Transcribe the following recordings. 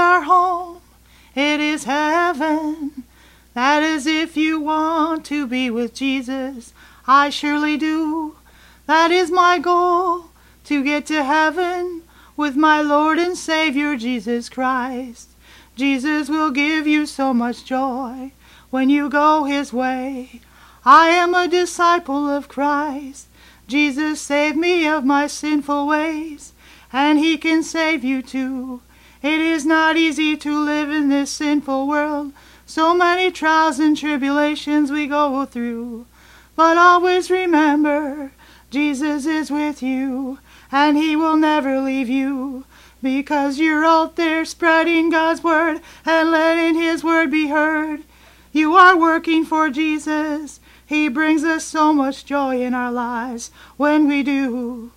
our home, it is heaven. That is if you want to be with Jesus. I surely do. That is my goal, to get to heaven with my Lord and Savior Jesus Christ. Jesus will give you so much joy when you go his way. I am a disciple of Christ. Jesus saved me of my sinful ways, and he can save you too. It is not easy to live in this sinful world. So many trials and tribulations we go through. But always remember, Jesus is with you, and he will never leave you. Because you're out there spreading God's word and letting his word be heard. You are working for Jesus. He brings us so much joy in our lives when we do.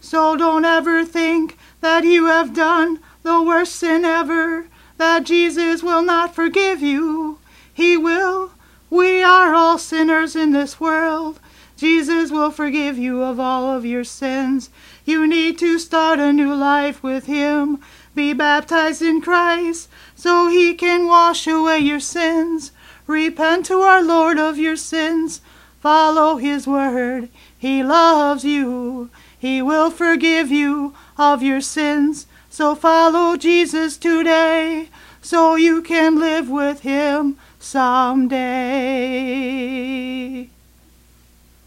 So don't ever think that you have done the worst sin ever, that Jesus will not forgive you. He will. We are all sinners in this world. Jesus will forgive you of all of your sins. You need to start a new life with Him. Be baptized in Christ so He can wash away your sins. Repent to our Lord of your sins. Follow His word. He loves you. He will forgive you of your sins. So follow Jesus today so you can live with Him someday.